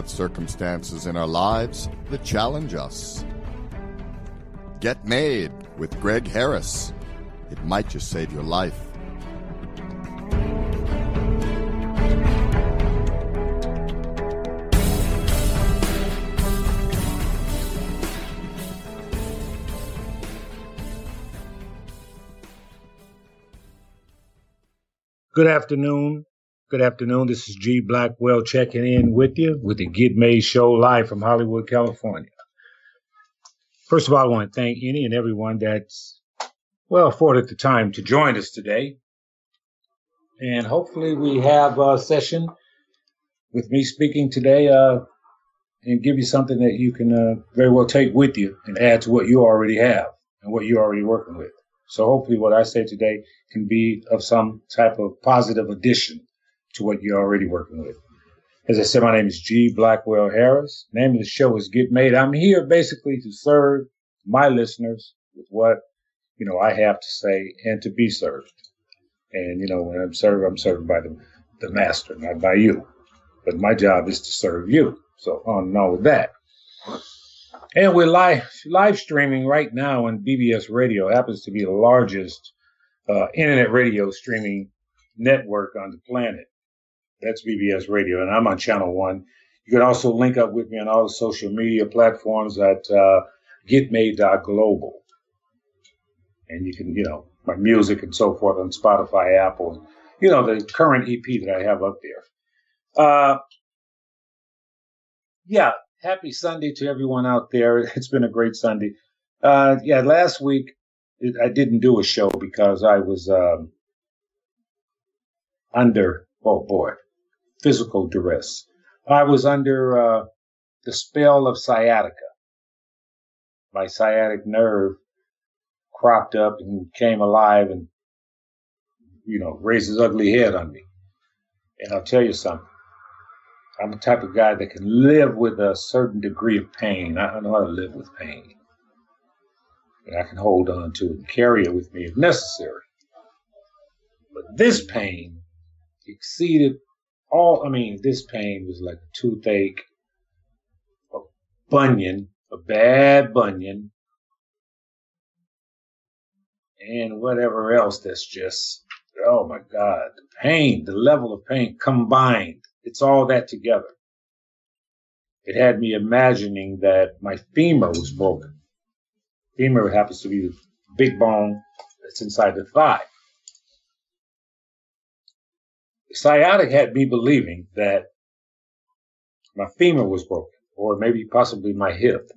Have circumstances in our lives that challenge us. Get Made with Greg Harris. It might just save your life. Good afternoon. Good afternoon. This is G Blackwell checking in with you with the Get Made Show live from Hollywood, California. First of all, I want to thank any and everyone that's, well, afforded the time to join us today. And hopefully we have a session with me speaking today uh, and give you something that you can uh, very well take with you and add to what you already have and what you're already working with. So hopefully what I say today can be of some type of positive addition to what you're already working with. As I said, my name is G. Blackwell Harris. Name of the show is Get Made. I'm here basically to serve my listeners with what, you know, I have to say and to be served. And, you know, when I'm served, I'm served by the, the master, not by you. But my job is to serve you. So on and on with that. And we're live, live streaming right now on BBS Radio. It happens to be the largest uh, internet radio streaming network on the planet. That's BBS Radio, and I'm on Channel One. You can also link up with me on all the social media platforms at uh, GetMade.global, and you can, you know, my music and so forth on Spotify, Apple, you know, the current EP that I have up there. Uh, yeah, happy Sunday to everyone out there. It's been a great Sunday. Uh, yeah, last week I didn't do a show because I was um, under, oh boy, physical duress. I was under uh, the spell of sciatica. My sciatic nerve cropped up and came alive and, you know, raised his ugly head on me. And I'll tell you something. I'm the type of guy that can live with a certain degree of pain. I know how to live with pain. And I can hold on to it and carry it with me if necessary. But this pain exceeded all, I mean, this pain was like a toothache, a bunion, a bad bunion, and whatever else that's just, oh my God, the pain, the level of pain combined, it's all that together. It had me imagining that my femur was broken. Femur happens to be the big bone that's inside the thigh. Sciatic had me believing that my femur was broken, or maybe possibly my hip.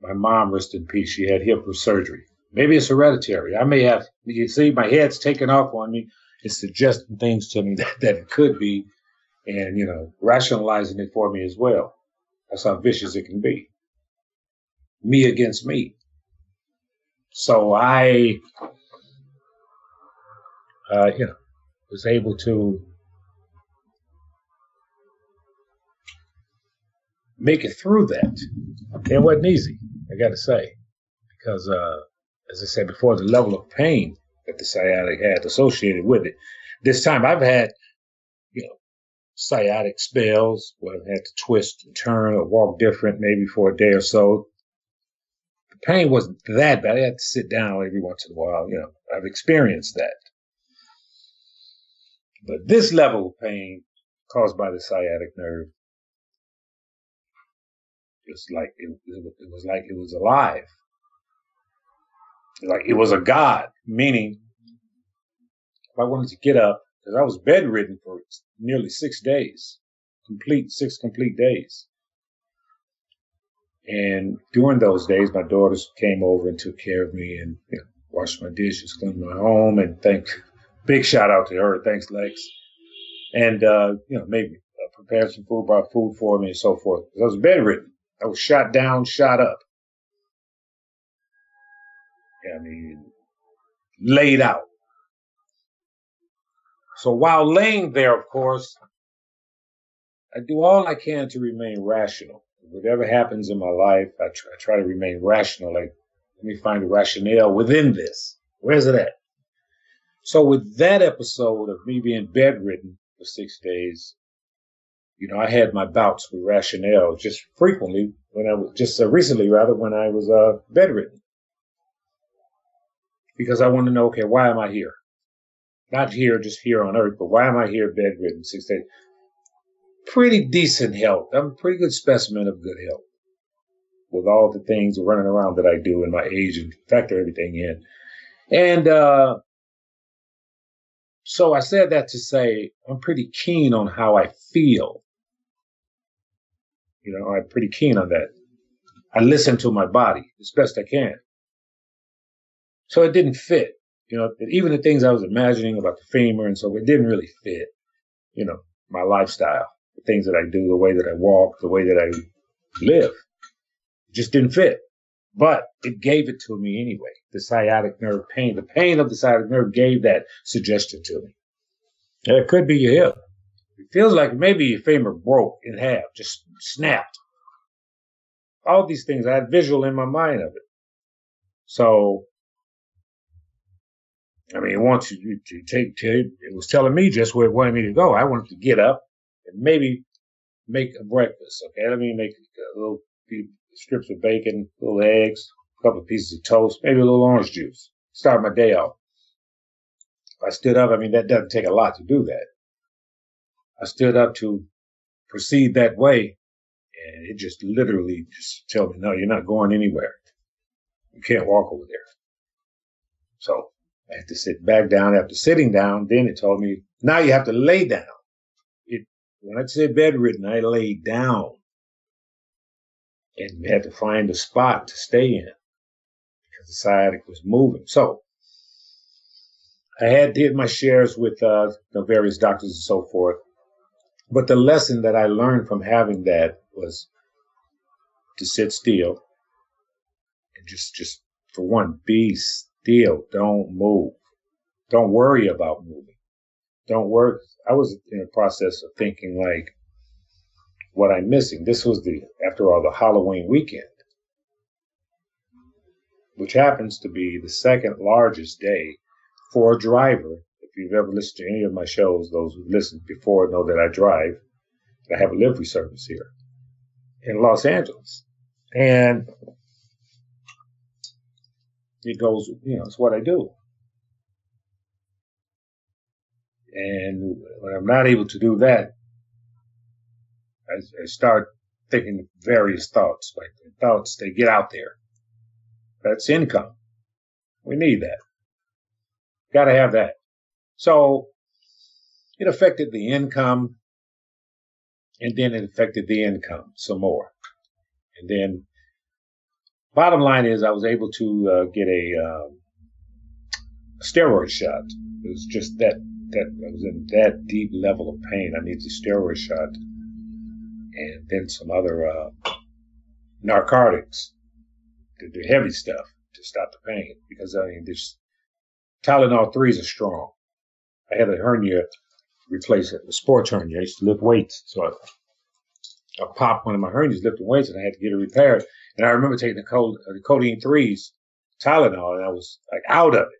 My mom, rest in peace, she had hip surgery. Maybe it's hereditary. I may have, you see, my head's taken off on me. It's suggesting things to me that, that it could be, and, you know, rationalizing it for me as well. That's how vicious it can be. Me against me. So I, uh, you know, was able to make it through that. It wasn't easy, I got to say, because uh, as I said before, the level of pain that the sciatic had associated with it. This time, I've had, you know, sciatic spells where I've had to twist and turn or walk different, maybe for a day or so. The pain wasn't that bad. I had to sit down every once in a while. You know, I've experienced that. But this level of pain caused by the sciatic nerve, it's like it, it was like it was alive. Like it was a god, meaning if I wanted to get up, because I was bedridden for nearly six days, complete six complete days. And during those days, my daughters came over and took care of me and you know, washed my dishes, cleaned my home, and thank big shout out to her. Thanks, Lex. And, uh, you know, maybe uh, prepared some food, brought food for me and so forth. I was bedridden. I was shot down, shot up. I mean, laid out. So while laying there, of course, I do all I can to remain rational. Whatever happens in my life, I try, I try to remain rational. Like, let me find the rationale within this. Where's it at? So with that episode of me being bedridden for six days, you know, I had my bouts with rationale just frequently when I was just uh, recently, rather, when I was uh, bedridden. Because I want to know, okay, why am I here? Not here, just here on earth, but why am I here bedridden six days? Pretty decent health. I'm a pretty good specimen of good health with all the things running around that I do and my age and factor everything in. And uh, so I said that to say I'm pretty keen on how I feel you know, I'm pretty keen on that. I listen to my body as best I can. So it didn't fit. You know, even the things I was imagining about the femur and so it didn't really fit, you know, my lifestyle, the things that I do, the way that I walk, the way that I live. It just didn't fit. But it gave it to me anyway. The sciatic nerve pain, the pain of the sciatic nerve gave that suggestion to me. And it could be your hip. It feels like maybe your femur broke in half, just snapped. All these things, I had visual in my mind of it. So, I mean, once you, you take, it was telling me just where it wanted me to go. I wanted to get up and maybe make a breakfast. Okay, let me make a little strips of bacon, little eggs, a couple of pieces of toast, maybe a little orange juice. Start my day off. I stood up, I mean, that doesn't take a lot to do that. I stood up to proceed that way, and it just literally just told me, no, you're not going anywhere. You can't walk over there. So I had to sit back down. After sitting down, then it told me, now you have to lay down. It, when I said bedridden, I laid down and we had to find a spot to stay in because the sciatic was moving. So I had did my shares with uh, the various doctors and so forth. But the lesson that I learned from having that was to sit still and just, just for one, be still. Don't move. Don't worry about moving. Don't worry. I was in the process of thinking like, what I'm missing. This was the, after all, the Halloween weekend, which happens to be the second largest day for a driver If you've ever listened to any of my shows, those who listened before know that I drive. I have a livery service here in Los Angeles. And it goes, you know, it's what I do. And when I'm not able to do that, I, I start thinking various thoughts, like thoughts, they get out there. That's income. We need that. Got to have that. So it affected the income and then it affected the income some more. And then bottom line is I was able to uh, get a um, steroid shot. It was just that, that I was in that deep level of pain. I needed a steroid shot and then some other uh, narcotics to do heavy stuff to stop the pain because I mean, this Tylenol threes are strong. I had a hernia replaced, a sports hernia. I used to lift weights. So I, I popped one of my hernias lifting weights and I had to get it repaired. And I remember taking the, cold, uh, the codeine threes, Tylenol, and I was like out of it.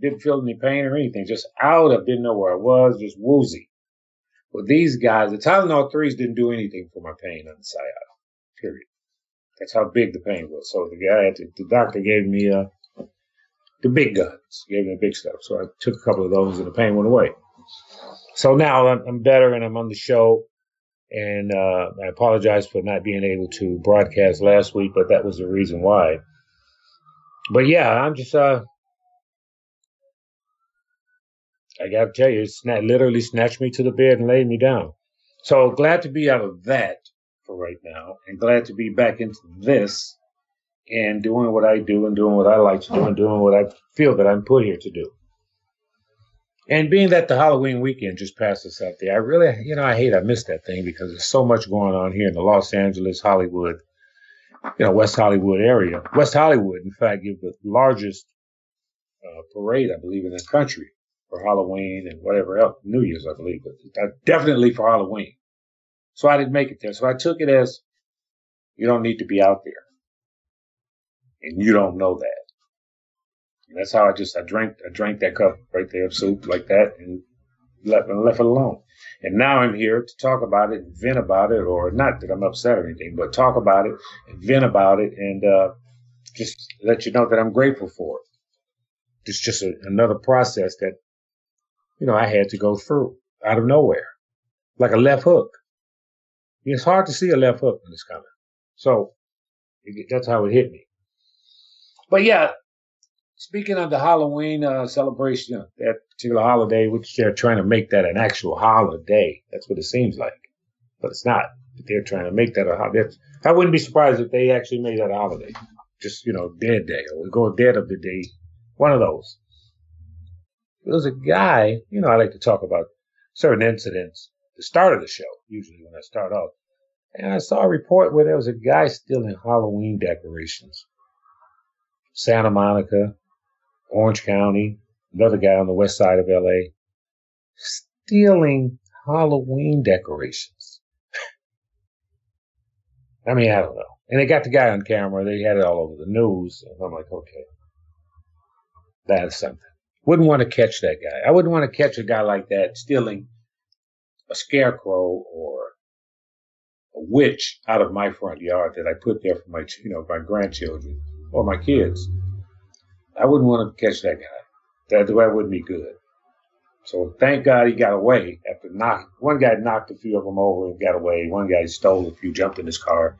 Didn't feel any pain or anything, just out of, didn't know where I was, just woozy. Well, these guys, the Tylenol threes didn't do anything for my pain on the sciatica, period. That's how big the pain was. So the guy, to, the doctor gave me a, the big guns, gave me the big stuff. So I took a couple of those and the pain went away. So now I'm, I'm better and I'm on the show. And uh, I apologize for not being able to broadcast last week, but that was the reason why. But yeah, I'm just, uh, I got to tell you, it literally snatched me to the bed and laid me down. So glad to be out of that for right now and glad to be back into this and doing what I do and doing what I like to do and doing what I feel that I'm put here to do. And being that the Halloween weekend just passed us out there, I really, you know, I hate I missed that thing because there's so much going on here in the Los Angeles, Hollywood, you know, West Hollywood area. West Hollywood, in fact, give the largest uh, parade, I believe, in the country for Halloween and whatever else, New Year's, I believe, but definitely for Halloween. So I didn't make it there. So I took it as you don't need to be out there and you don't know that. And that's how I just I drank I drank that cup right there of soup like that, and left, and left it alone. And now I'm here to talk about it, and vent about it, or not that I'm upset or anything, but talk about it and vent about it and uh, just let you know that I'm grateful for it. It's just a, another process that, you know, I had to go through out of nowhere, like a left hook. It's hard to see a left hook when it's coming. So that's how it hit me. But yeah, speaking of the Halloween uh, celebration, that particular holiday, which they're trying to make that an actual holiday. That's what it seems like, but it's not. They're trying to make that a holiday. I wouldn't be surprised if they actually made that a holiday. Just you know, Dead Day or go Dead of the Day, one of those. There was a guy, you know, I like to talk about certain incidents. The start of the show, usually when I start off, and I saw a report where there was a guy stealing Halloween decorations. Santa Monica, Orange County, another guy on the west side of LA, stealing Halloween decorations. I mean, I don't know. And they got the guy on camera. They had it all over the news. And I'm like, okay, that is something. Wouldn't want to catch that guy. I wouldn't want to catch a guy like that stealing a scarecrow or a witch out of my front yard that I put there for my, you know, my grandchildren or my kids. I wouldn't want to catch that guy. That, that wouldn't be good. So thank God he got away after knock. One guy knocked a few of them over and got away. One guy stole a few, jumped in his car.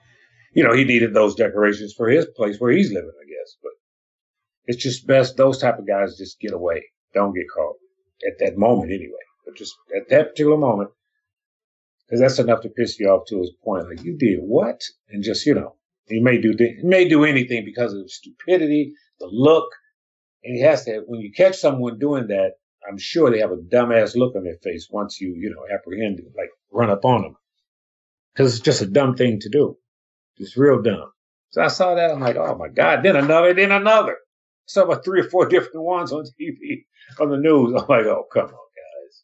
You know, he needed those decorations for his place where he's living, I guess. But it's just best those type of guys just get away. Don't get caught at that moment anyway. But just at that particular moment, because that's enough to piss you off to his point. Like you did what? And just you know, he may do he may do anything because of stupidity, the look, and he has to, when you catch someone doing that, I'm sure they have a dumbass look on their face once you, you know, apprehend it, like run up on them. Cause it's just a dumb thing to do. It's real dumb. So I saw that. I'm like, oh my God. Then another, then another. Saw about three or four different ones on TV, on the news. I'm like, oh, come on, guys.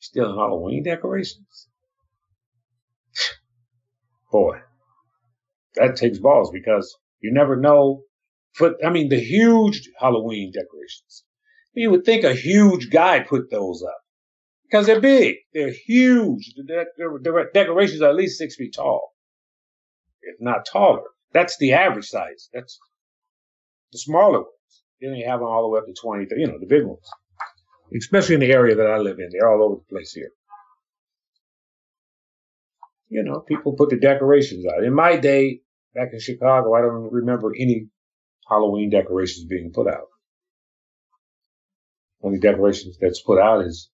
Stealing Halloween decorations? Boy, that takes balls because you never know for, I mean, the huge Halloween decorations. You would think a huge guy put those up because they're big. They're huge. The, the, the decorations are at least six feet tall, if not taller. That's the average size. That's the smaller ones. Then you have them all the way up to 20, you know, the big ones. Especially in the area that I live in. They're all over the place here. You know, people put the decorations out. In my day, back in Chicago, I don't remember any Halloween decorations being put out. Only decorations that's put out is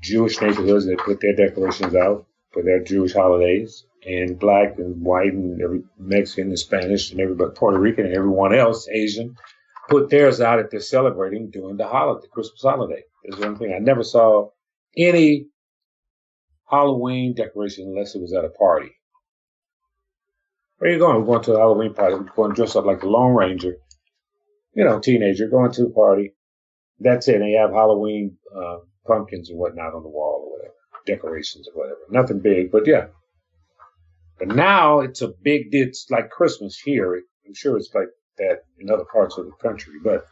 Jewish neighborhoods that put their decorations out for their Jewish holidays, and black and white and every Mexican and Spanish and everybody Puerto Rican and everyone else Asian put theirs out if they're celebrating during the holiday, the Christmas holiday. Is one thing I never saw any Halloween decoration unless it was at a party. Where are you going? We're going to a Halloween party. We're going to dress up like the Lone Ranger. You know, teenager going to a party. That's it. And you have Halloween uh, pumpkins and whatnot on the wall or whatever, decorations or whatever. Nothing big, but yeah. But now it's a big. It's like Christmas here. I'm sure it's like that in other parts of the country, but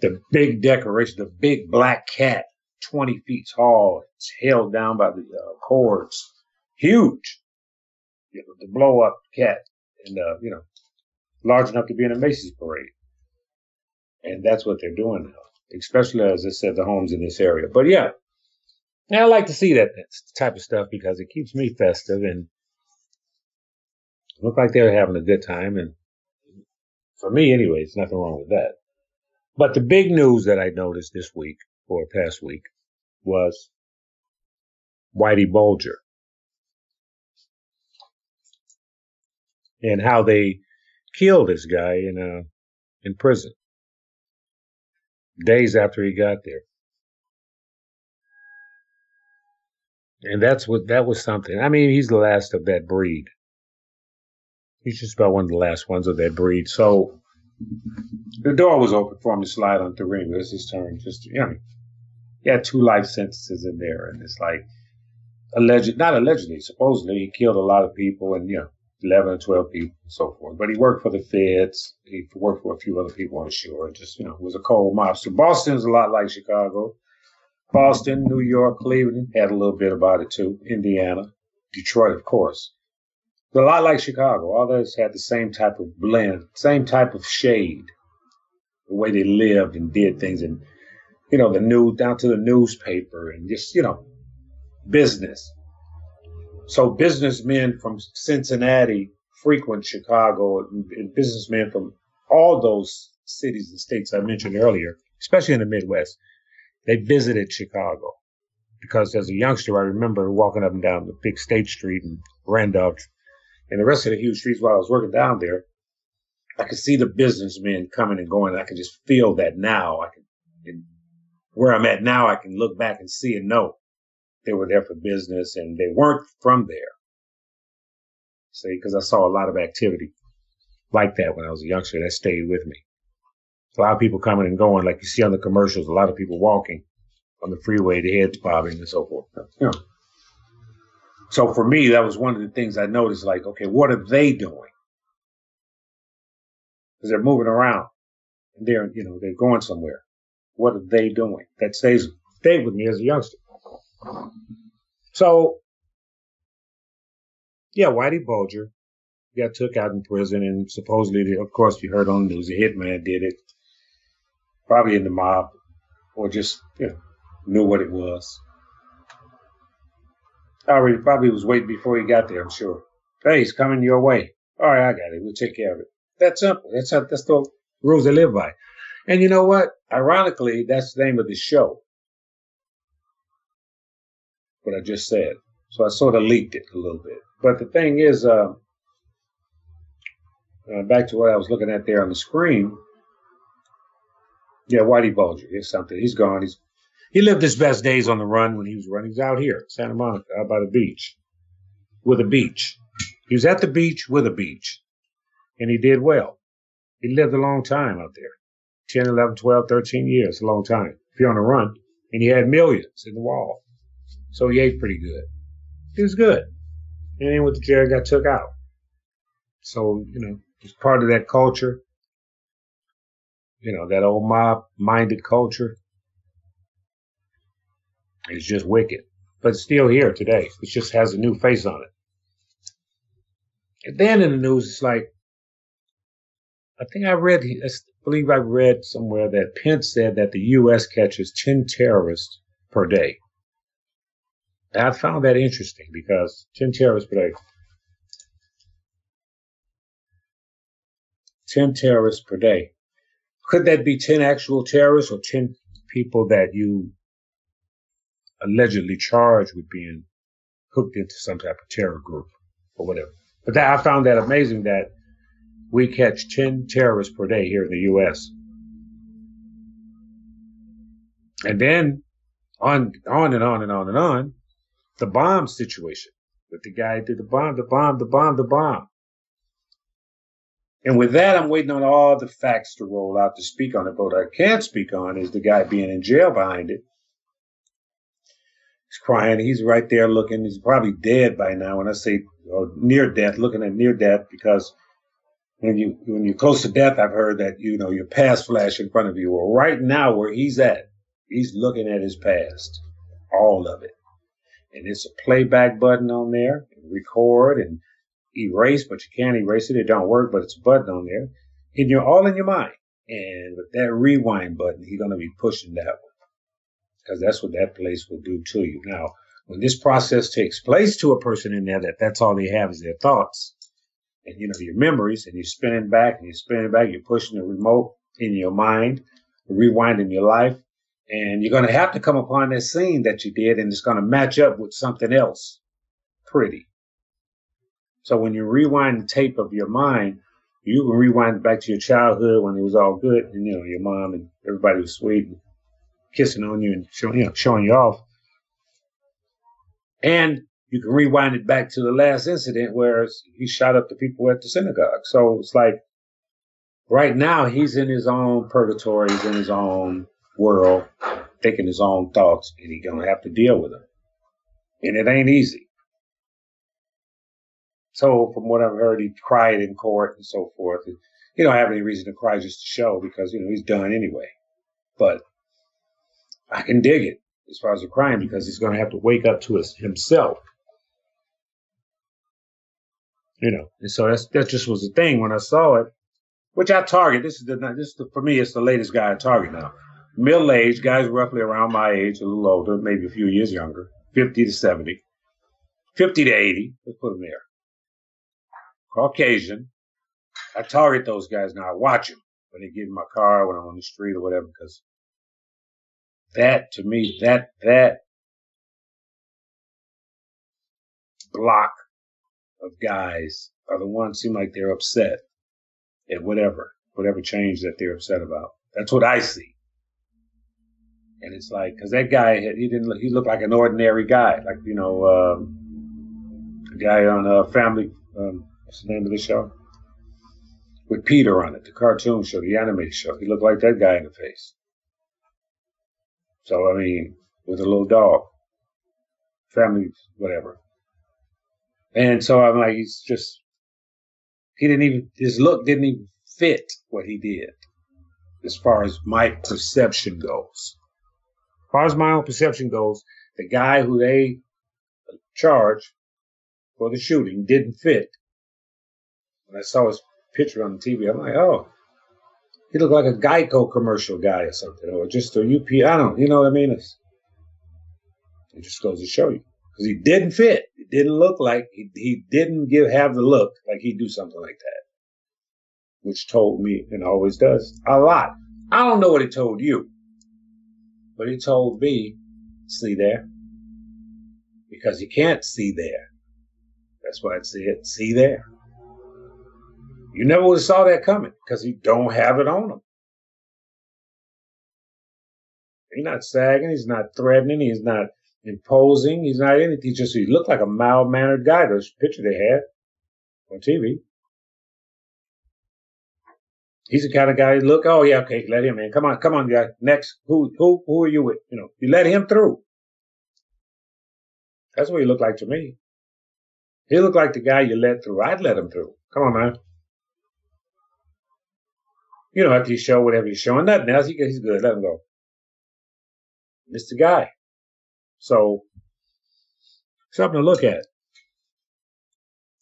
the big decoration, the big black cat, 20 feet tall, it's held down by the uh, cords, huge. You know, the blow up cat and uh, you know, large enough to be in a Macy's parade. And that's what they're doing now, especially as I said, the homes in this area. But yeah, I like to see that type of stuff because it keeps me festive and look like they're having a good time. And for me, anyway, it's nothing wrong with that. But the big news that I noticed this week or past week was Whitey Bulger. and how they killed this guy in uh, in prison days after he got there. And that's what that was something. I mean, he's the last of that breed. He's just about one of the last ones of that breed. So the door was open for him to slide on through. Anyway, it's his turn. Just you know, he had two life sentences in there, and it's like alleged, not allegedly, supposedly he killed a lot of people, and you know, 11 or 12 people and so forth. But he worked for the feds. He worked for a few other people the shore. Just, you know, was a cold mobster. Boston's a lot like Chicago. Boston, New York, Cleveland had a little bit about it too. Indiana, Detroit, of course. But a lot like Chicago. All those had the same type of blend, same type of shade, the way they lived and did things, and you know the news down to the newspaper and just you know business. So businessmen from Cincinnati frequent Chicago, and, and businessmen from all those cities and states I mentioned earlier, especially in the Midwest they visited Chicago because as a youngster, I remember walking up and down the big State Street and Randolph and the rest of the huge streets while I was working down there. I could see the businessmen coming and going. I could just feel that now. I can, where I'm at now, I can look back and see and know they were there for business and they weren't from there. See, because I saw a lot of activity like that when I was a youngster. That stayed with me a lot of people coming and going, like you see on the commercials, a lot of people walking on the freeway, the heads bobbing and so forth. Yeah. So for me, that was one of the things I noticed, like, okay, what are they doing? Because they're moving around and they're, you know, they're going somewhere. What are they doing? That stays stayed with me as a youngster. So yeah, Whitey Bulger got took out in prison and supposedly, of course, you heard on the news, a hitman did it probably in the mob or just you know knew what it was. Already probably was waiting before he got there. I'm sure. Hey, he's coming your way. All right, I got it. We'll take care of it. That's simple. That's how, that's the rules they live by. And you know what? Ironically, that's the name of the show. What I just said. So I sort of leaked it a little bit. But the thing is, uh, uh, back to what I was looking at there on the screen. Yeah, Whitey Bulger. He's something. He's gone. He's he lived his best days on the run when he was running. He's out here, Santa Monica, out by the beach, with a beach. He was at the beach with a beach, and he did well. He lived a long time out there 10, 11, 12, 13 years, a long time. If you're on a run, and he had millions in the wall. So he ate pretty good. He was good. And then with the jail, got took out. So, you know, it's part of that culture you know, that old mob minded culture is just wicked. But it's still here today. It just has a new face on it. And then in the news, it's like, I think I read, I believe I read somewhere that Pence said that the U.S. catches 10 terrorists per day. I found that interesting because 10 terrorists per day. 10 terrorists per day. Could that be 10 actual terrorists or 10 people that you allegedly charged with being hooked into some type of terror group or whatever? But that, I found that amazing that we catch 10 terrorists per day here in the U.S. And then on, on and on and on and on, the bomb situation with the guy did the bomb, the bomb, the bomb, the bomb. And with that, I'm waiting on all the facts to roll out to speak on it. But what I can't speak on is the guy being in jail behind it. He's crying. He's right there looking. He's probably dead by now. When I say near death, looking at near death, because when you when you're close to death, I've heard that you know your past flash in front of you. Well, right now where he's at, he's looking at his past, all of it, and it's a playback button on there, record, and erase, but you can't erase it. It don't work, but it's a button on there. And you're all in your mind. And with that rewind button, he's going to be pushing that one because that's what that place will do to you. Now, when this process takes place to a person in there, that that's all they have is their thoughts and, you know, your memories and you're spinning back and you're spinning back. You're pushing the remote in your mind, rewinding your life. And you're going to have to come upon that scene that you did and it's going to match up with something else pretty. So when you rewind the tape of your mind, you can rewind back to your childhood when it was all good, and you know your mom and everybody was sweet and kissing on you and showing you, know, showing you off. And you can rewind it back to the last incident where he shot up the people at the synagogue. So it's like right now he's in his own purgatory, he's in his own world, thinking his own thoughts, and he's gonna have to deal with them. And it ain't easy. So from what I've heard, he cried in court and so forth. He don't have any reason to cry just to show because, you know, he's done anyway. But I can dig it. as far as the crying because he's going to have to wake up to his, himself. You know, and so that's that just was the thing when I saw it, which I target. This is the this is the, for me, it's the latest guy I target now. Middle aged guys, roughly around my age, a little older, maybe a few years younger, fifty to seventy, fifty to eighty. Let's put them there. Caucasian. I target those guys now. I watch them when they get in my car, when I'm on the street or whatever, because that to me, that that block of guys are the ones seem like they're upset at whatever, whatever change that they're upset about. That's what I see. And it's like, because that guy, he didn't, look, he looked like an ordinary guy, like you know, um, a guy on a Family. Um, what's the name of the show? With Peter on it, the cartoon show, the animated show. He looked like that guy in the face. So I mean, with a little dog, family, whatever. And so I'm like, he's just, he didn't even, his look didn't even fit what he did as far as my perception goes. As far as my own perception goes, the guy who they charged for the shooting didn't fit. When I saw his picture on the TV, I'm like, oh, he looked like a Geico commercial guy or something, or just a UP. I don't, you know what I mean? It's, it just goes to show you because he didn't fit. It didn't look like he, he didn't give have the look like he'd do something like that, which told me and always does a lot. I don't know what he told you, but he told me, see there, because you can't see there. That's why I'd say it, see there. You never would have saw that coming because he don't have it on him. He's not sagging. He's not threatening. He's not imposing. He's not anything. He just he looked like a mild mannered guy. Those picture they had on TV. He's the kind of guy. Look, oh yeah, okay, let him in. Come on, come on, guy. Next, who who who are you with? You know, you let him through. That's what he looked like to me. He looked like the guy you let through. I'd let him through. Come on, man. You know, after you show whatever you're showing, nothing else, he's good. Let him go. It's the guy. So, something to look at.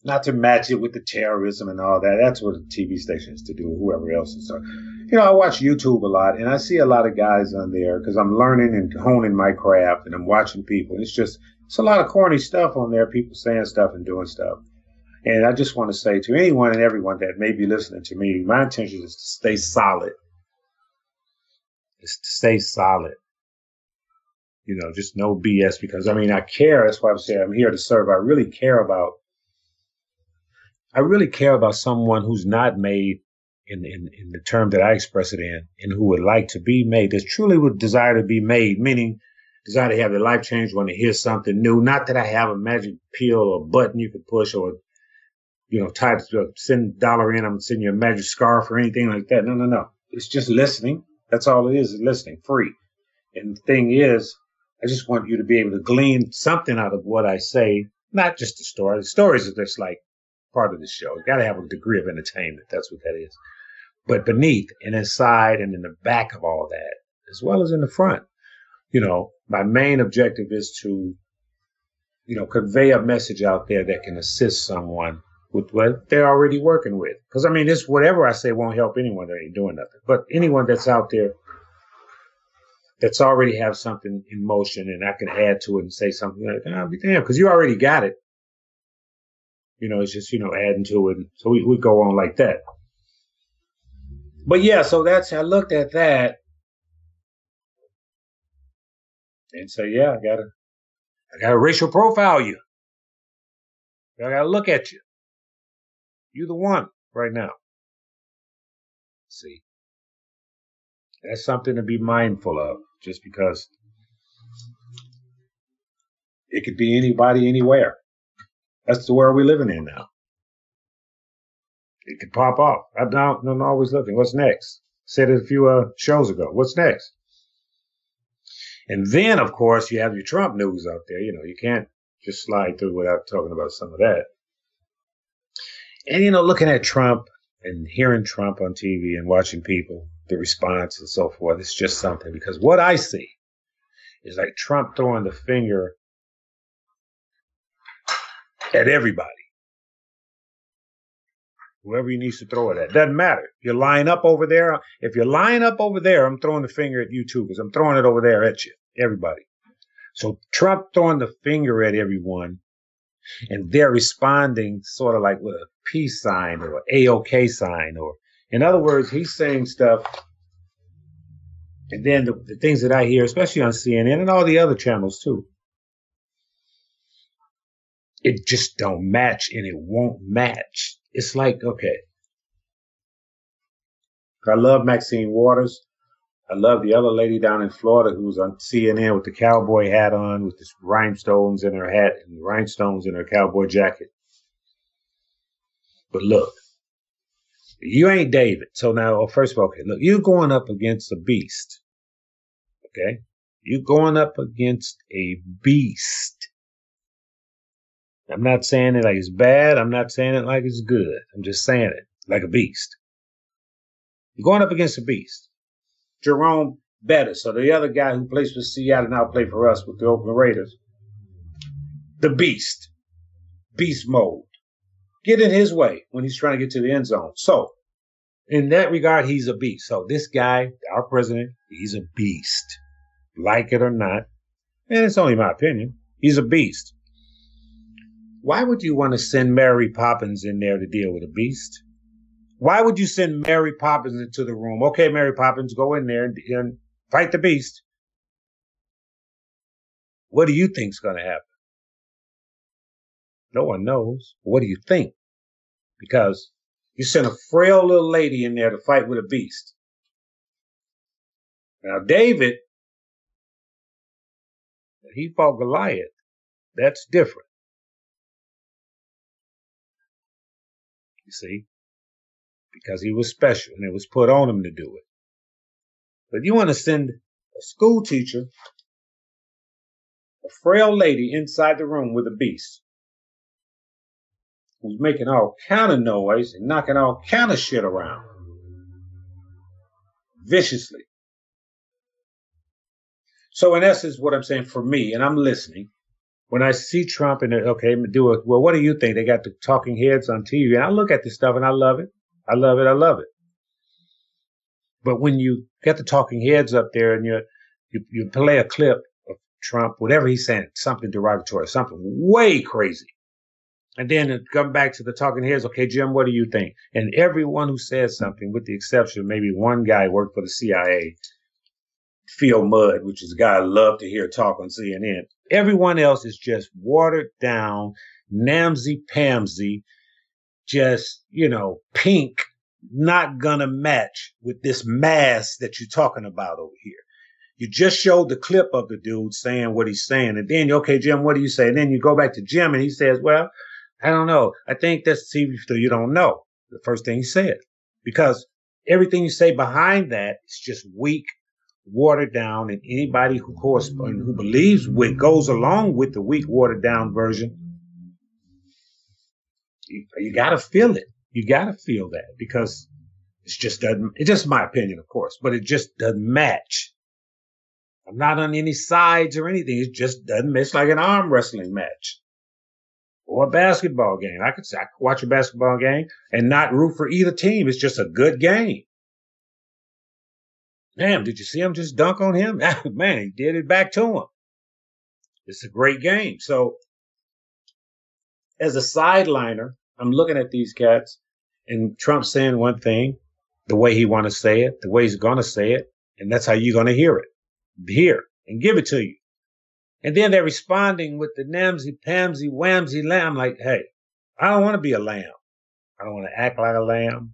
Not to match it with the terrorism and all that. That's what the TV station is to do, whoever else is. So, you know, I watch YouTube a lot and I see a lot of guys on there because I'm learning and honing my craft and I'm watching people. It's just, it's a lot of corny stuff on there, people saying stuff and doing stuff. And I just want to say to anyone and everyone that may be listening to me, my intention is to stay solid. Is to stay solid you know, just no BS because I mean, I care. That's why I'm saying I'm here to serve. I really care about, I really care about someone who's not made in, in, in the term that I express it in and who would like to be made, that truly would desire to be made, meaning desire to have their life changed, want to hear something new. Not that I have a magic pill or button you can push or, you know, types uh, send dollar in, I'm sending you a magic scarf or anything like that. No, no, no. It's just listening. That's all it is, is listening, free. And the thing is, I just want you to be able to glean something out of what I say, not just the story. The stories are just like part of the show. You got to have a degree of entertainment. That's what that is. But beneath and inside and in the back of all that, as well as in the front, you know, my main objective is to, you know, convey a message out there that can assist someone with what they're already working with. Because I mean, this whatever I say won't help anyone that ain't doing nothing. But anyone that's out there that's already have something in motion and I can add to it and say something like, oh, be damn, because you already got it. You know, it's just, you know, adding to it. So we, we go on like that. But yeah, so that's, I looked at that and say, yeah, I gotta, I gotta racial profile you. I gotta look at you. You the one right now. See. That's something to be mindful of, just because it could be anybody, anywhere. That's the world we're living in now. It could pop off. I'm, not, I'm always looking. What's next? Said it a few uh, shows ago. What's next? And then, of course, you have your Trump news out there. You know, you can't just slide through without talking about some of that. And, you know, looking at Trump and hearing Trump on TV and watching people, the response and so forth. It's just something because what I see is like Trump throwing the finger at everybody. Whoever he needs to throw it at. Doesn't matter. If you're lying up over there. If you're lying up over there, I'm throwing the finger at you too, because I'm throwing it over there at you. Everybody. So Trump throwing the finger at everyone and they're responding sort of like with a peace sign or a OK sign or in other words, he's saying stuff and then the, the things that I hear, especially on CNN and all the other channels too, it just don't match and it won't match. It's like, okay. I love Maxine Waters. I love the other lady down in Florida who was on CNN with the cowboy hat on, with the rhinestones in her hat and rhinestones in her cowboy jacket. But look, you ain't David. So now, oh, first of all, okay, look, you're going up against a beast. Okay? You're going up against a beast. I'm not saying it like it's bad. I'm not saying it like it's good. I'm just saying it like a beast. You're going up against a beast. Jerome Bettis, so the other guy who plays for Seattle now play for us with the Oakland Raiders. The beast. Beast mode. Get in his way when he's trying to get to the end zone. So, in that regard, he's a beast. So, this guy, our president, he's a beast. Like it or not. And it's only my opinion. He's a beast. Why would you want to send Mary Poppins in there to deal with a beast? Why would you send Mary Poppins into the room? Okay, Mary Poppins, go in there and, and fight the beast. What do you think's going to happen? No one knows. What do you think? Because you sent a frail little lady in there to fight with a beast. Now, David, he fought Goliath. That's different. You see? Because he was special and it was put on him to do it. But you want to send a school teacher, a frail lady inside the room with a beast who's making all kind of noise and knocking all kind of shit around viciously. So in essence, what I'm saying for me, and I'm listening, when I see Trump and okay, do it. Well, what do you think? They got the talking heads on TV, and I look at this stuff and I love it. I love it. I love it. But when you get the talking heads up there and you you, you play a clip of Trump, whatever he's saying, something derogatory, something way crazy, and then come back to the talking heads. Okay, Jim, what do you think? And everyone who says something, with the exception of maybe one guy worked for the CIA, Phil Mudd, which is a guy I love to hear talk on CNN. Everyone else is just watered down, namsy pamsy, just, you know, pink, not gonna match with this mass that you're talking about over here. You just showed the clip of the dude saying what he's saying. And then, okay, Jim, what do you say? And then you go back to Jim and he says, well, I don't know. I think that's TV still you don't know. The first thing he said. Because everything you say behind that is just weak, watered down, and anybody who corresponds, who believes with goes along with the weak, watered down version you, you got to feel it. You got to feel that because it's just doesn't, it's just my opinion, of course, but it just doesn't match. I'm not on any sides or anything. It just doesn't match like an arm wrestling match or a basketball game. I could, I could watch a basketball game and not root for either team. It's just a good game. Damn, did you see him just dunk on him? Oh, man, he did it back to him. It's a great game. So as a sideliner, I'm looking at these cats and Trump saying one thing, the way he want to say it, the way he's going to say it, and that's how you're going to hear it. Hear and give it to you. And then they're responding with the namsy pamsy whamsy lamb like, hey, I don't want to be a lamb. I don't want to act like a lamb.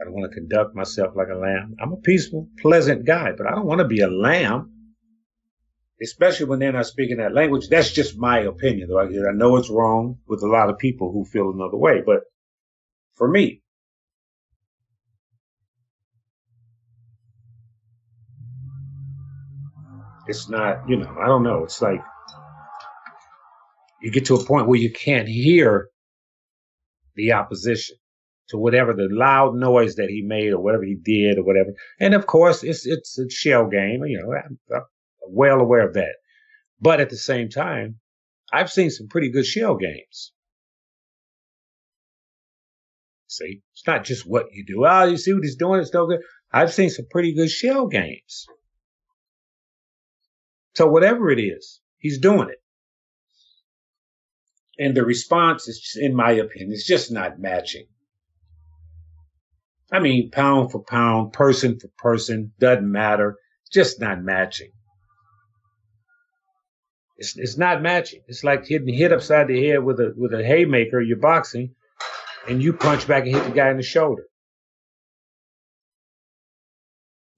I don't want to conduct myself like a lamb. I'm a peaceful, pleasant guy, but I don't want to be a lamb especially when they're not speaking that language. That's just my opinion, though. I, know it's wrong with a lot of people who feel another way, but for me, it's not, you know, I don't know. It's like you get to a point where you can't hear the opposition to whatever the loud noise that he made or whatever he did or whatever. And of course, it's it's a shell game. You know, well aware of that. But at the same time, I've seen some pretty good shell games. See, it's not just what you do. Oh, you see what he's doing? It's no good. I've seen some pretty good shell games. So whatever it is, he's doing it. And the response is, in my opinion, is just not matching. I mean, pound for pound, person for person, doesn't matter. Just not matching. It's, it's not matching. It's like hitting hit upside the head with a with a haymaker. You're boxing, and you punch back and hit the guy in the shoulder.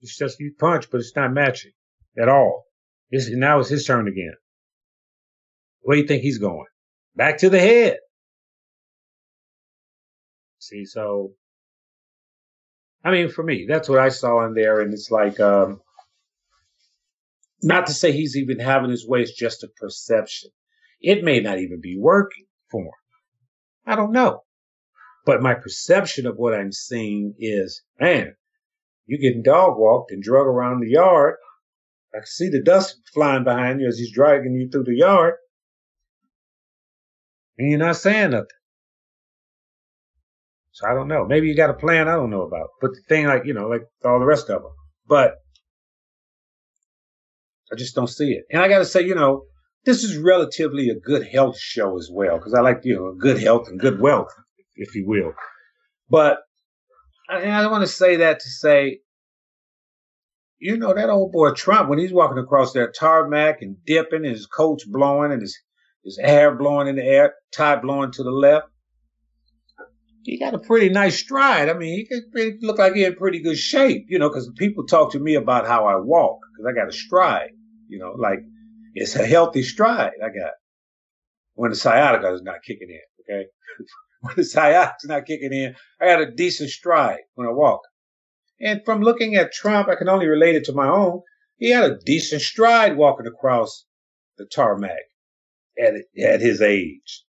It's just you punch, but it's not matching at all. It's, now it's his turn again. Where do you think he's going? Back to the head. See, so I mean, for me, that's what I saw in there, and it's like, um, not to say he's even having his way; it's just a perception. It may not even be working for him. I don't know, but my perception of what I'm seeing is, man, you're getting dog walked and drug around the yard. I can see the dust flying behind you as he's dragging you through the yard. And you're not saying nothing. So I don't know. Maybe you got a plan I don't know about. But the thing, like, you know, like all the rest of them. But I just don't see it. And I got to say, you know, this is relatively a good health show as well, because I like, you know, good health and good wealth, if you will. But I, I want to say that to say, you know, that old boy Trump, when he's walking across that tarmac and dipping, and his coat's blowing and his, his hair blowing in the air, tie blowing to the left, he got a pretty nice stride. I mean, he could look like he in pretty good shape, you know, because people talk to me about how I walk, because I got a stride, you know, like it's a healthy stride I got when the sciatica is not kicking in, okay? when the sciatica sciatica's not kicking in, I got a decent stride when I walk. And from looking at Trump, I can only relate it to my own. He had a decent stride walking across the tarmac at, at his age.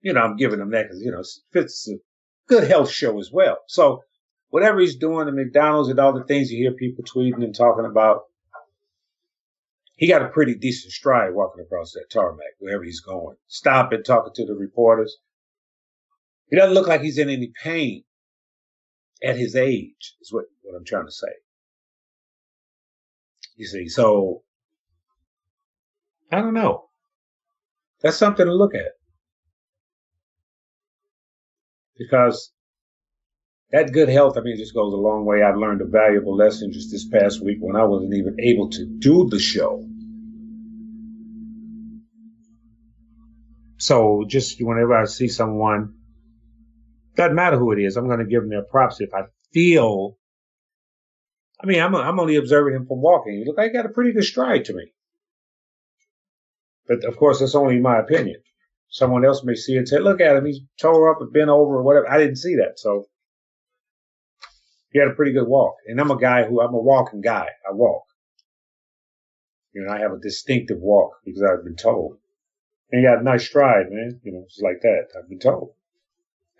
You know, I'm giving him that because, you know, it's a good health show as well. So whatever he's doing at McDonald's and all the things you hear people tweeting and talking about, he got a pretty decent stride walking across that tarmac wherever he's going, stopping, talking to the reporters. He doesn't look like he's in any pain at his age, is what, what I'm trying to say. You see, so I don't know. That's something to look at. Because that good health, I mean, just goes a long way. I've learned a valuable lesson just this past week when I wasn't even able to do the show. So just whenever I see someone, doesn't matter who it is, I'm going to give them their props if I feel. I mean, I'm, I'm only observing him from walking. He look like he got a pretty good stride to me. But of course, that's only my opinion. Someone else may see it and say, look at him, he's tore up and bent over or whatever. I didn't see that. So he had a pretty good walk. And I'm a guy who, I'm a walking guy. I walk. You know, I have a distinctive walk because I've been told. And he got a nice stride, man. You know, just like that. I've been told.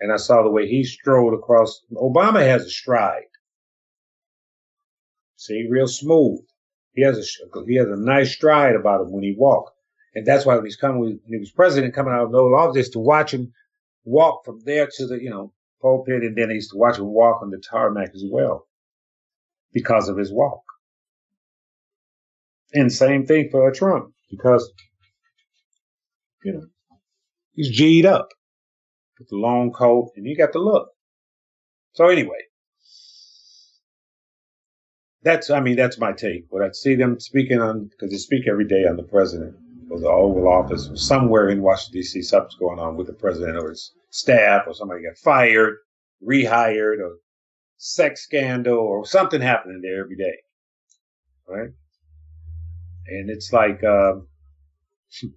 And I saw the way he strode across. Obama has a stride. See, real smooth. He has a he has a nice stride about him when he walks, and that's why when he's coming when he was president coming out of no office to watch him walk from there to the you know pulpit, and then I used to watch him walk on the tarmac as well because of his walk. And same thing for uh, Trump because you know, he's G'd up with the long coat, and he got the look. So anyway, that's I mean that's my take. But I see them speaking on because they speak every day on the president or the Oval Office or somewhere in Washington D.C. Something's going on with the president or his staff or somebody got fired, rehired, or sex scandal or something happening there every day, right? And it's like. Um,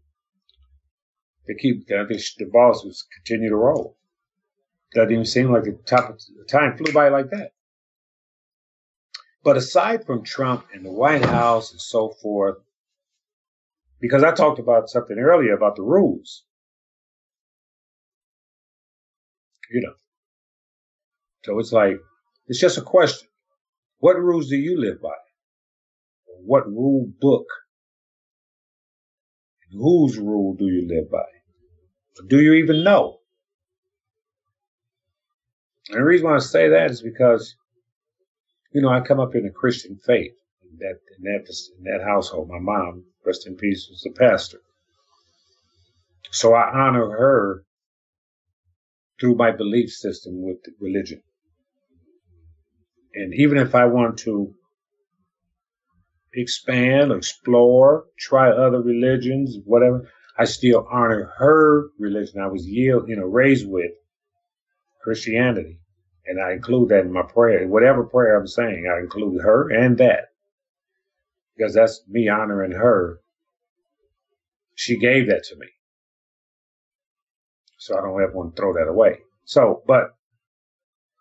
they keep I think the balls continue to roll. Doesn't even seem like the top of the time flew by like that. But aside from Trump and the White House and so forth, because I talked about something earlier about the rules, you know. So it's like it's just a question: What rules do you live by? what rule book, whose rule do you live by? Do you even know? And the reason why I say that is because, you know, I come up in a Christian faith. In that, in that, in that household, my mom, rest in peace, was a pastor. So I honor her through my belief system with religion. And even if I want to expand, explore, try other religions, whatever, I still honor her religion. I was yield, you know, raised with Christianity. And I include that in my prayer. Whatever prayer I'm saying, I include her and that. Because that's me honoring her. She gave that to me. So I don't ever want to throw that away. So, but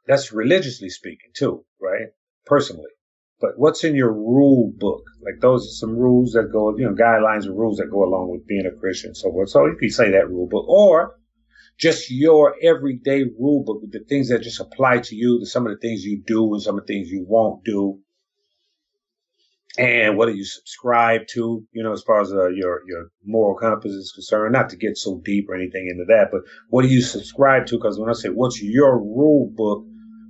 that's religiously speaking too, right? Personally. But what's in your rule book? Like those are some rules that go, you know, guidelines and rules that go along with being a Christian. So, so you can say that rule book or just your everyday rule book, the things that just apply to you, some of the things you do and some of the things you won't do. And what do you subscribe to, you know, as far as uh, your, your moral compass is concerned, not to get so deep or anything into that, but what do you subscribe to? Because when I say what's your rule book,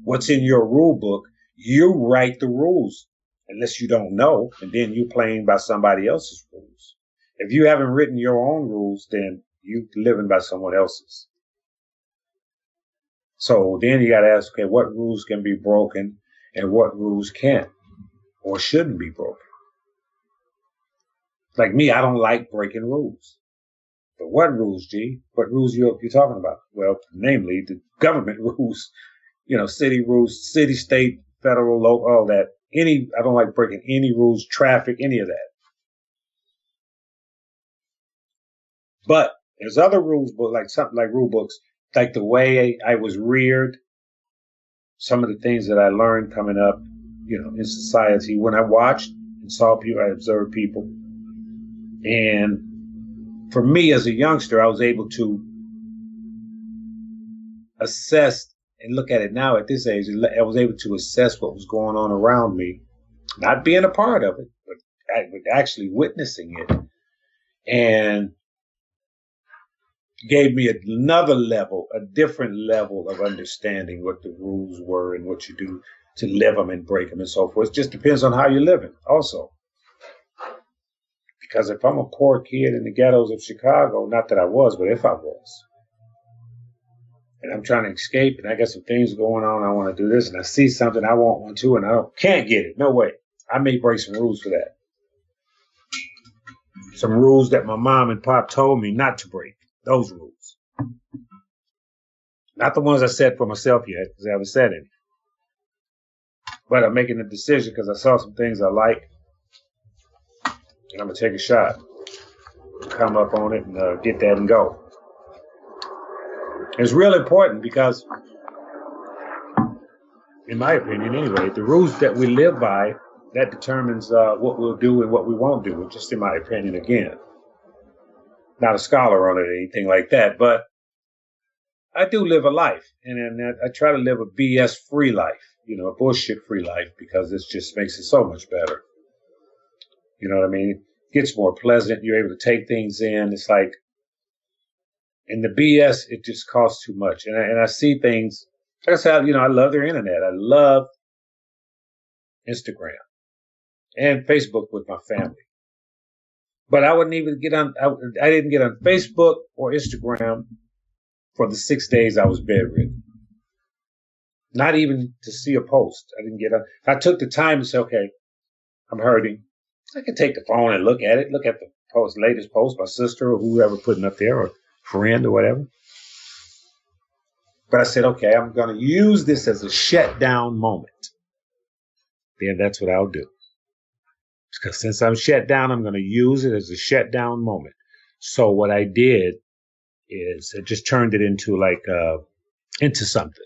what's in your rule book, you write the rules unless you don't know, and then you're playing by somebody else's rules. If you haven't written your own rules, then you're living by someone else's. So then you got to ask, okay, what rules can be broken and what rules can't or shouldn't be broken? Like me, I don't like breaking rules. But what rules, G? What rules you you talking about? Well, namely the government rules, you know, city rules, city, state, federal, local, all that. Any, I don't like breaking any rules, traffic, any of that. But there's other rules, but like something like rule books like the way I was reared, some of the things that I learned coming up, you know, in society. When I watched and saw people, I observed people. And for me as a youngster, I was able to assess and look at it now at this age. I was able to assess what was going on around me, not being a part of it, but actually witnessing it. And gave me another level, a different level of understanding what the rules were and what you do to live them and break them and so forth. It just depends on how you're living, also. Because if I'm a poor kid in the ghettos of Chicago, not that I was, but if I was, and I'm trying to escape and I got some things going on, I want to do this, and I see something I want one too, and I can't get it. No way. I may break some rules for that. Some rules that my mom and pop told me not to break. Those rules. Not the ones I set for myself yet, because I haven't set any. But I'm making a decision because I saw some things I like. And I'm going to take a shot. Come up on it and uh, get that and go. It's real important because, in my opinion anyway, the rules that we live by, that determines uh, what we'll do and what we won't do, just in my opinion again not a scholar on it or anything like that, but I do live a life, and, and I try to live a BS free life, you know, a bullshit free life, because this just makes it so much better. You know what I mean? It gets more pleasant. You're able to take things in. It's like, in the BS, it just costs too much. And I, and I see things, like I said, you know, I love their internet. I love Instagram and Facebook with my family. But I wouldn't even get on, I, I didn't get on Facebook or Instagram for the six days I was bedridden. Not even to see a post. I didn't get on. I took the time to say, okay, I'm hurting. I can take the phone and look at it, look at the post, latest post, my sister or whoever putting up there or friend or whatever. But I said, okay, I'm going to use this as a shutdown moment. Then that's what I'll do. Because since I'm shut down, I'm going to use it as a shutdown moment. So what I did is I just turned it into like, uh, into something.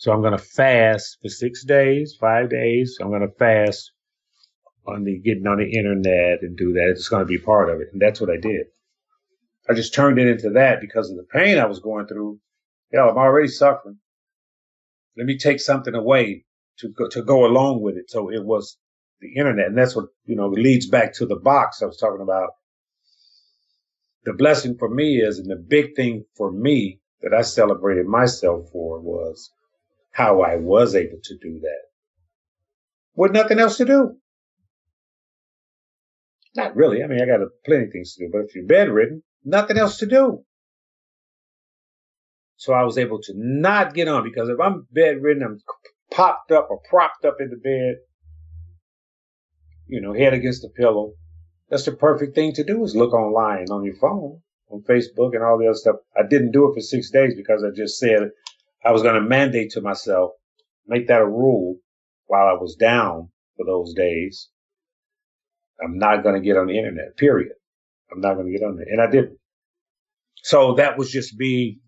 So I'm going to fast for six days, five days. I'm going to fast on the getting on the internet and do that. It's going to be part of it. And that's what I did. I just turned it into that because of the pain I was going through. Hell, I'm already suffering. Let me take something away to go, to go along with it. So it was the internet. And that's what, you know, leads back to the box I was talking about. The blessing for me is, and the big thing for me that I celebrated myself for was how I was able to do that with nothing else to do. Not really. I mean, I got plenty of things to do, but if you're bedridden, nothing else to do. So I was able to not get on because if I'm bedridden, I'm popped up or propped up in the bed, you know, head against the pillow. That's the perfect thing to do is look online on your phone, on Facebook and all the other stuff. I didn't do it for six days because I just said I was going to mandate to myself, make that a rule while I was down for those days. I'm not going to get on the internet, period. I'm not going to get on there. And I didn't. So that was just me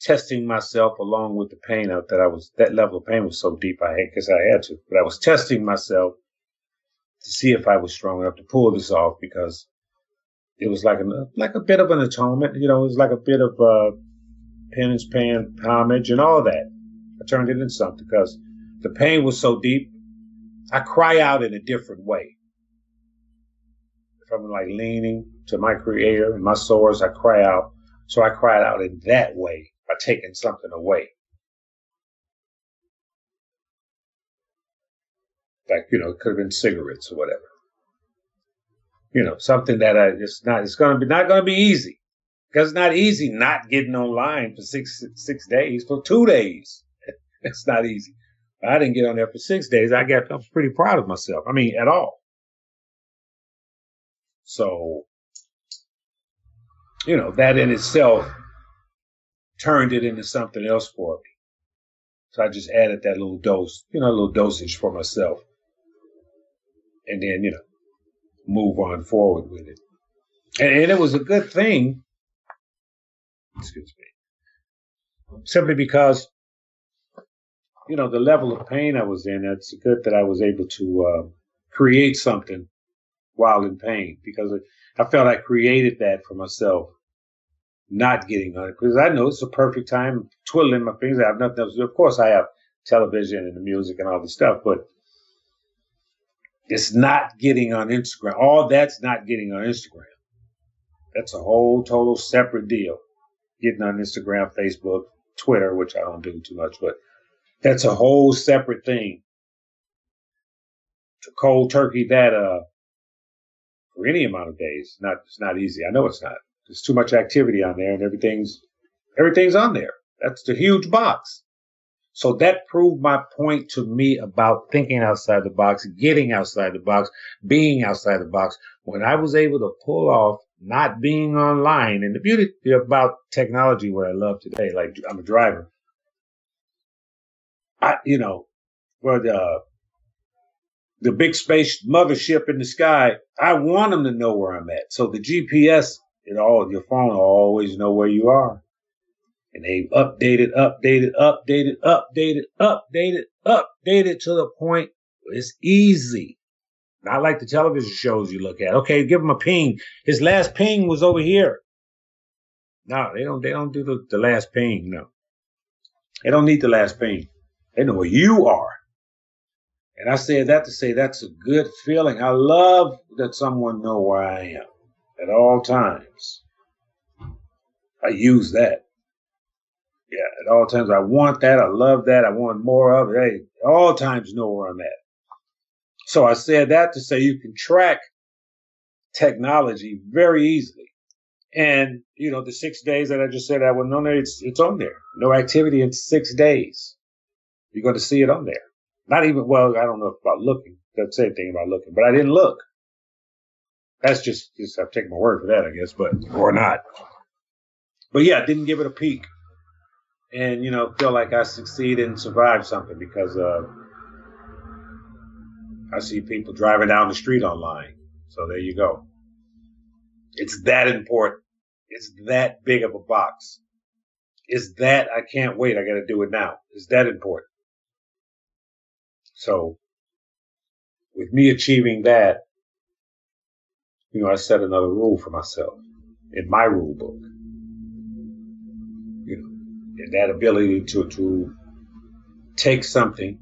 testing myself along with the pain out that I was, that level of pain was so deep I had, because I had to, but I was testing myself to see if I was strong enough to pull this off because it was like a, like a bit of an atonement, you know, it was like a bit of, uh, penance, paying homage and all that. I turned it into something because the pain was so deep. I cry out in a different way. If I'm like leaning to my creator and my source, I cry out. So I cried out in that way by taking something away. Like, you know, it could have been cigarettes or whatever. You know, something that I, it's not, it's going to be, not going to be easy. Because it's not easy not getting online for six, six days, for two days. it's not easy. I didn't get on there for six days. I got, I was pretty proud of myself. I mean, at all. So, you know, that in itself turned it into something else for me. So I just added that little dose, you know, a little dosage for myself. And then, you know, move on forward with it. And, and it was a good thing. Excuse me. Simply because, you know, the level of pain I was in, it's good that I was able to uh, create something while in pain because I felt I created that for myself not getting on it because I know it's a perfect time twiddling my fingers. I have nothing else to do. Of course, I have television and the music and all the stuff, but it's not getting on Instagram. All that's not getting on Instagram. That's a whole total separate deal. Getting on Instagram, Facebook, Twitter, which I don't do too much, but that's a whole separate thing. To cold turkey that uh for any amount of days, not it's not easy. I know it's not. There's too much activity on there and everything's everything's on there. That's the huge box. So that proved my point to me about thinking outside the box, getting outside the box, being outside the box. When I was able to pull off not being online and the beauty about technology, what I love today, like I'm a driver. I, you know, for the, the big space mothership in the sky, I want them to know where I'm at. So the GPS it all your phone will always know where you are. And they've updated, updated, updated, updated, updated, updated to the point it's easy. Not like the television shows you look at. Okay, give him a ping. His last ping was over here. No, they don't. They don't do the, the last ping. No, they don't need the last ping. They know where you are. And I say that to say that's a good feeling. I love that someone know where I am at all times. I use that. Yeah, at all times. I want that. I love that. I want more of it. Hey, all times know where I'm at. So I said that to say you can track technology very easily. And, you know, the six days that I just said I was on there, it's, it's on there. No activity in six days. You're going to see it on there. Not even, well, I don't know about looking. Don't say anything about looking, but I didn't look. That's just, just I've taken my word for that, I guess, but or not. But yeah, didn't give it a peek, and you know, feel like I succeeded and survived something because uh, I see people driving down the street online. So there you go. It's that important. It's that big of a box. It's that I can't wait. I got to do it now. It's that important. So with me achieving that, you know, I set another rule for myself in my rule book. You know, and that ability to, to take something,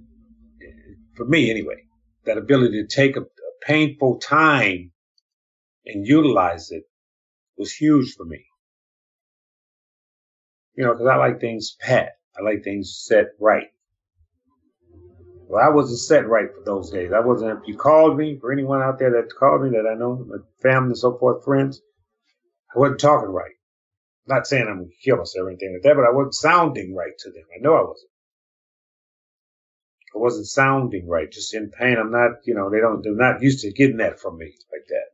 for me anyway, that ability to take a, a painful time and utilize it was huge for me. You know, because I like things pat. I like things set right. Well, I wasn't set right for those days. I wasn't. If you called me, for anyone out there that called me that I know, my family and so forth, friends, I wasn't talking right. Not saying I'm going to kill myself or anything like that, but I wasn't sounding right to them. I know I wasn't. I wasn't sounding right, just in pain. I'm not, you know, they don't, they're not used to getting that from me like that.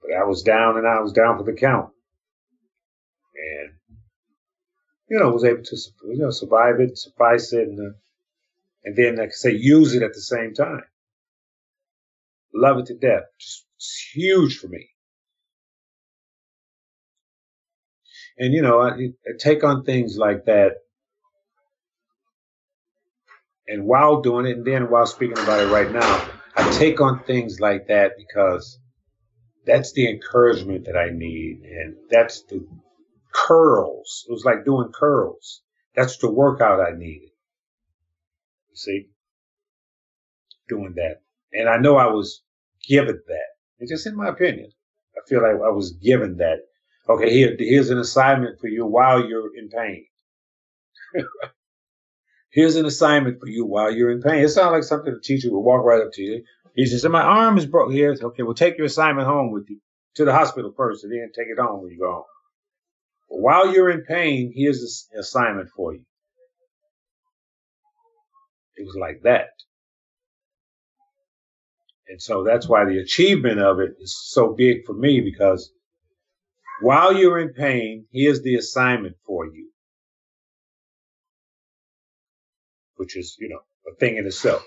But I was down and I was down for the count. And, you know, was able to, you know, survive it, suffice it, and, uh, and then, like I say, use it at the same time. Love it to death. Just huge for me. And, you know, I, I take on things like that. And while doing it, and then while speaking about it right now, I take on things like that because that's the encouragement that I need. And that's the curls. It was like doing curls. That's the workout I needed. You see? Doing that. And I know I was given that. It's just in my opinion. I feel like I was given that Okay, here, here's an assignment for you while you're in pain. here's an assignment for you while you're in pain. It sounds like something a teacher would walk right up to you. He says, My arm is broke here. Okay, well, take your assignment home with you to the hospital first and then take it home when you go home. While you're in pain, here's an assignment for you. It was like that. And so that's why the achievement of it is so big for me because while you're in pain, here's the assignment for you, which is, you know, a thing in itself.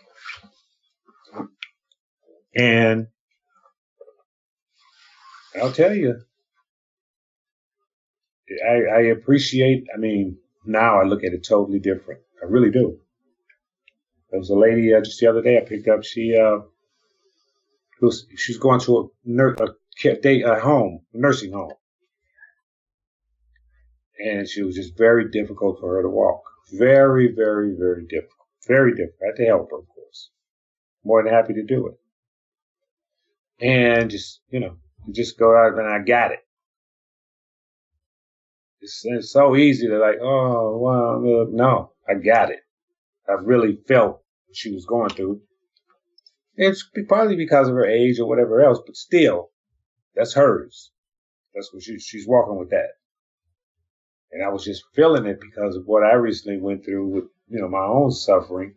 And I'll tell you, I, I appreciate, I mean, now I look at it totally different. I really do. There was a lady uh, just the other day I picked up. She uh, was she's going to a, nurse, a, day, a home, a nursing home, and she was just very difficult for her to walk. Very, very, very difficult. Very difficult. I had to help her, of course. More than happy to do it. And just, you know, just go out and I got it. It's, it's so easy to like, oh, well, no, I got it. I really felt what she was going through. It's probably because of her age or whatever else, but still, that's hers. That's what she, she's walking with that. And I was just feeling it because of what I recently went through with, you know, my own suffering,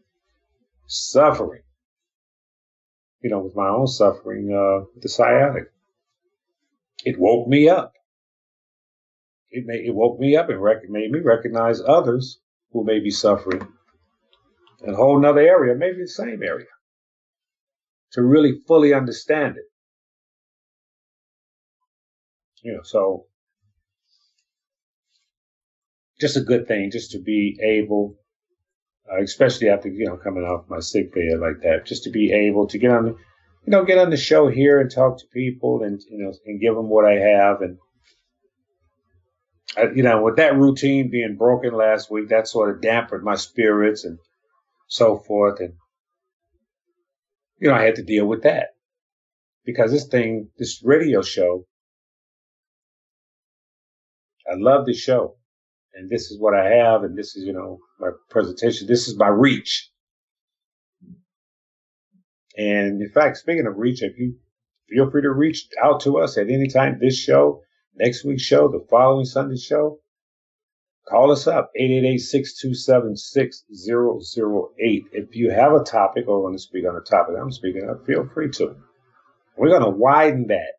suffering, you know, with my own suffering, uh, with the sciatic. It woke me up. It made, it woke me up and rec- made me recognize others who may be suffering in a whole nother area, maybe the same area, to really fully understand it. You know, so just a good thing just to be able, uh, especially after, you know, coming off my sick bed like that, just to be able to get on, you know, get on the show here and talk to people and, you know, and give them what I have. And, I, you know, with that routine being broken last week, that sort of dampened my spirits and so forth. And, you know, I had to deal with that because this thing, this radio show, I love the show and this is what I have, and this is, you know, my presentation. This is my reach. And in fact, speaking of reach, if you feel free to reach out to us at any time, this show, next week's show, the following Sunday show, call us up, 888-627-6008. If you have a topic or want to speak on a topic I'm speaking of, feel free to. We're going to widen that.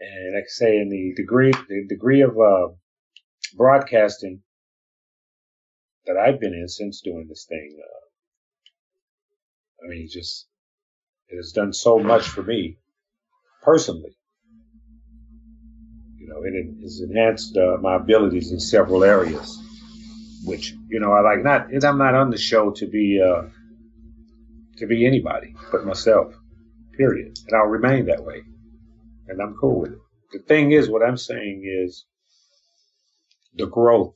And like I say, in the degree, the degree of, uh, broadcasting that I've been in since doing this thing. Uh, I mean, just it has done so much for me personally. You know, it has enhanced uh, my abilities in several areas, which you know I like. Not I'm not on the show to be uh, to be anybody but myself. Period, and I'll remain that way, and I'm cool with it. The thing is, what I'm saying is the growth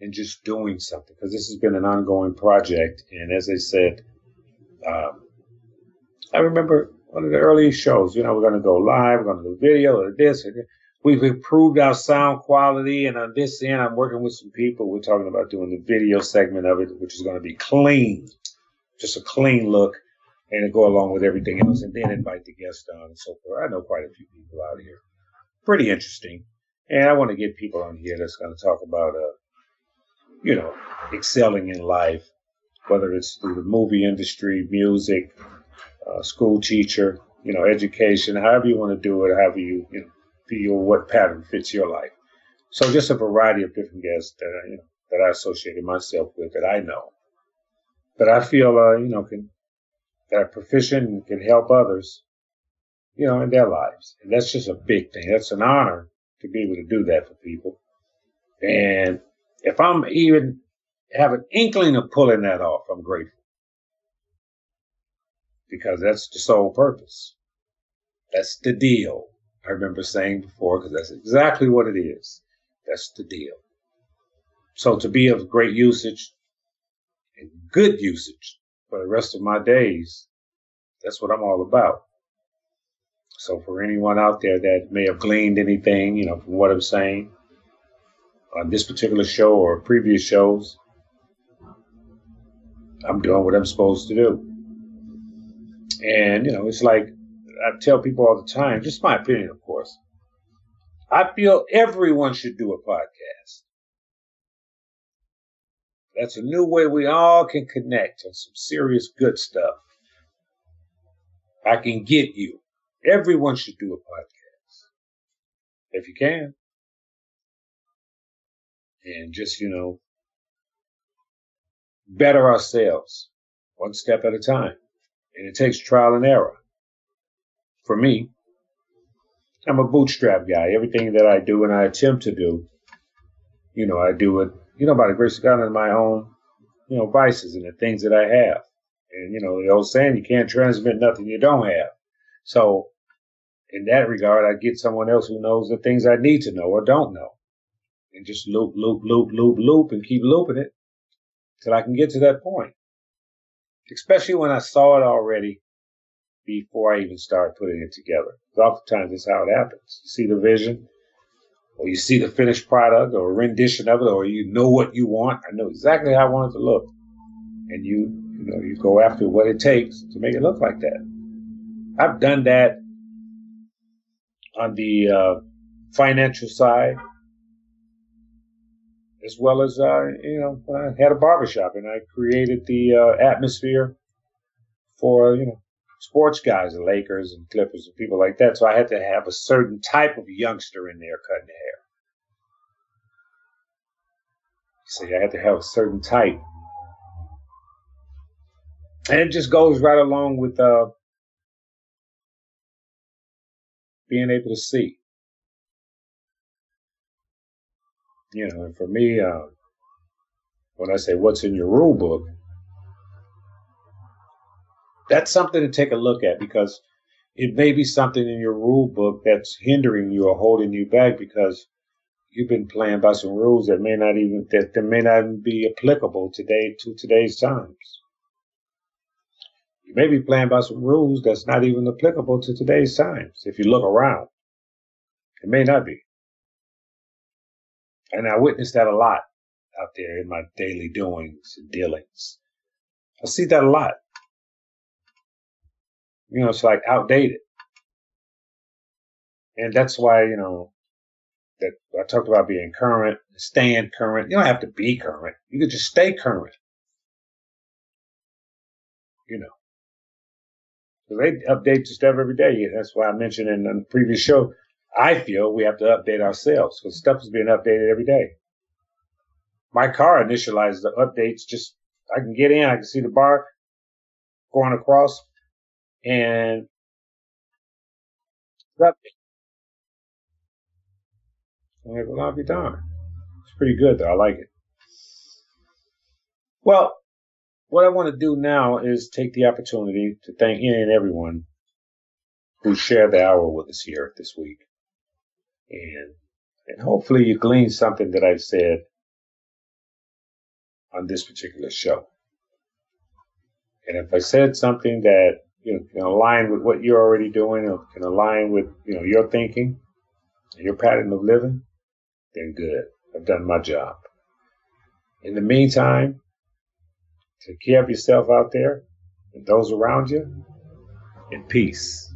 and just doing something because this has been an ongoing project. And as I said, um, I remember one of the earliest shows, you know, we're going to go live, we're going to do video or this. Or We've improved our sound quality. And on this end, I'm working with some people. We're talking about doing the video segment of it, which is going to be clean, just a clean look and go along with everything else. And then invite the guests on and so forth. I know quite a few people out here. Pretty interesting. And I want to get people on here that's going to talk about, uh, you know, excelling in life, whether it's through the movie industry, music, uh, school teacher, you know, education, however you want to do it, however you, you know, feel what pattern fits your life. So just a variety of different guests that I, you know, that I associated myself with that I know, that I feel, uh, you know, can that are proficient and can help others, you know, in their lives. And that's just a big thing. That's an honor to be able to do that for people. And if I'm even have an inkling of pulling that off, I'm grateful. Because that's the sole purpose. That's the deal. I remember saying before, because that's exactly what it is. That's the deal. So to be of great usage and good usage for the rest of my days, that's what I'm all about. So for anyone out there that may have gleaned anything, you know, from what I'm saying on this particular show or previous shows, I'm doing what I'm supposed to do. And, you know, it's like I tell people all the time, just my opinion, of course. I feel everyone should do a podcast. That's a new way we all can connect on some serious good stuff. I can get you. Everyone should do a podcast if you can. And just, you know, better ourselves one step at a time. And it takes trial and error. For me, I'm a bootstrap guy. Everything that I do and I attempt to do, you know, I do it, you know, by the grace of God and my own, you know, vices and the things that I have. And, you know, the old saying, you can't transmit nothing you don't have. So in that regard, I get someone else who knows the things I need to know or don't know. And just loop, loop, loop, loop, loop, and keep looping it till I can get to that point. Especially when I saw it already before I even start putting it together. Oftentimes that's how it happens. You see the vision, or you see the finished product, or a rendition of it, or you know what you want. I know exactly how I want it to look. And you, you know, you go after what it takes to make it look like that. I've done that on the uh, financial side, as well as uh, you know, I had a barbershop and I created the uh, atmosphere for you know sports guys, the Lakers and Clippers and people like that. So I had to have a certain type of youngster in there cutting hair. See, I had to have a certain type. And it just goes right along with uh, being able to see. You know, and for me, uh, when I say what's in your rule book, that's something to take a look at because it may be something in your rule book that's hindering you or holding you back because you've been playing by some rules that may not even that, that may not even be applicable today to today's times. You may be playing by some rules that's not even applicable to today's times. If you look around, it may not be. And I witness that a lot out there in my daily doings and dealings. I see that a lot. You know, it's like outdated. And that's why, you know, that I talked about being current, staying current. You don't have to be current. You can just stay current. You know. Because they update stuff every day. That's why I mentioned in the previous show, I feel we have to update ourselves because stuff is being updated every day. My car initializes the updates just, I can get in, I can see the bar going across and that, I'm like, well, I'll be darned. It's pretty good though. I like it. Well, what I want to do now is take the opportunity to thank any and everyone who shared the hour with us here this week. And, and hopefully you gleaned something that I've said on this particular show. And if I said something that you know, can align with what you're already doing or can align with you know your thinking, your pattern of living, then good. I've done my job. In the meantime, take care of yourself out there and those around you in peace.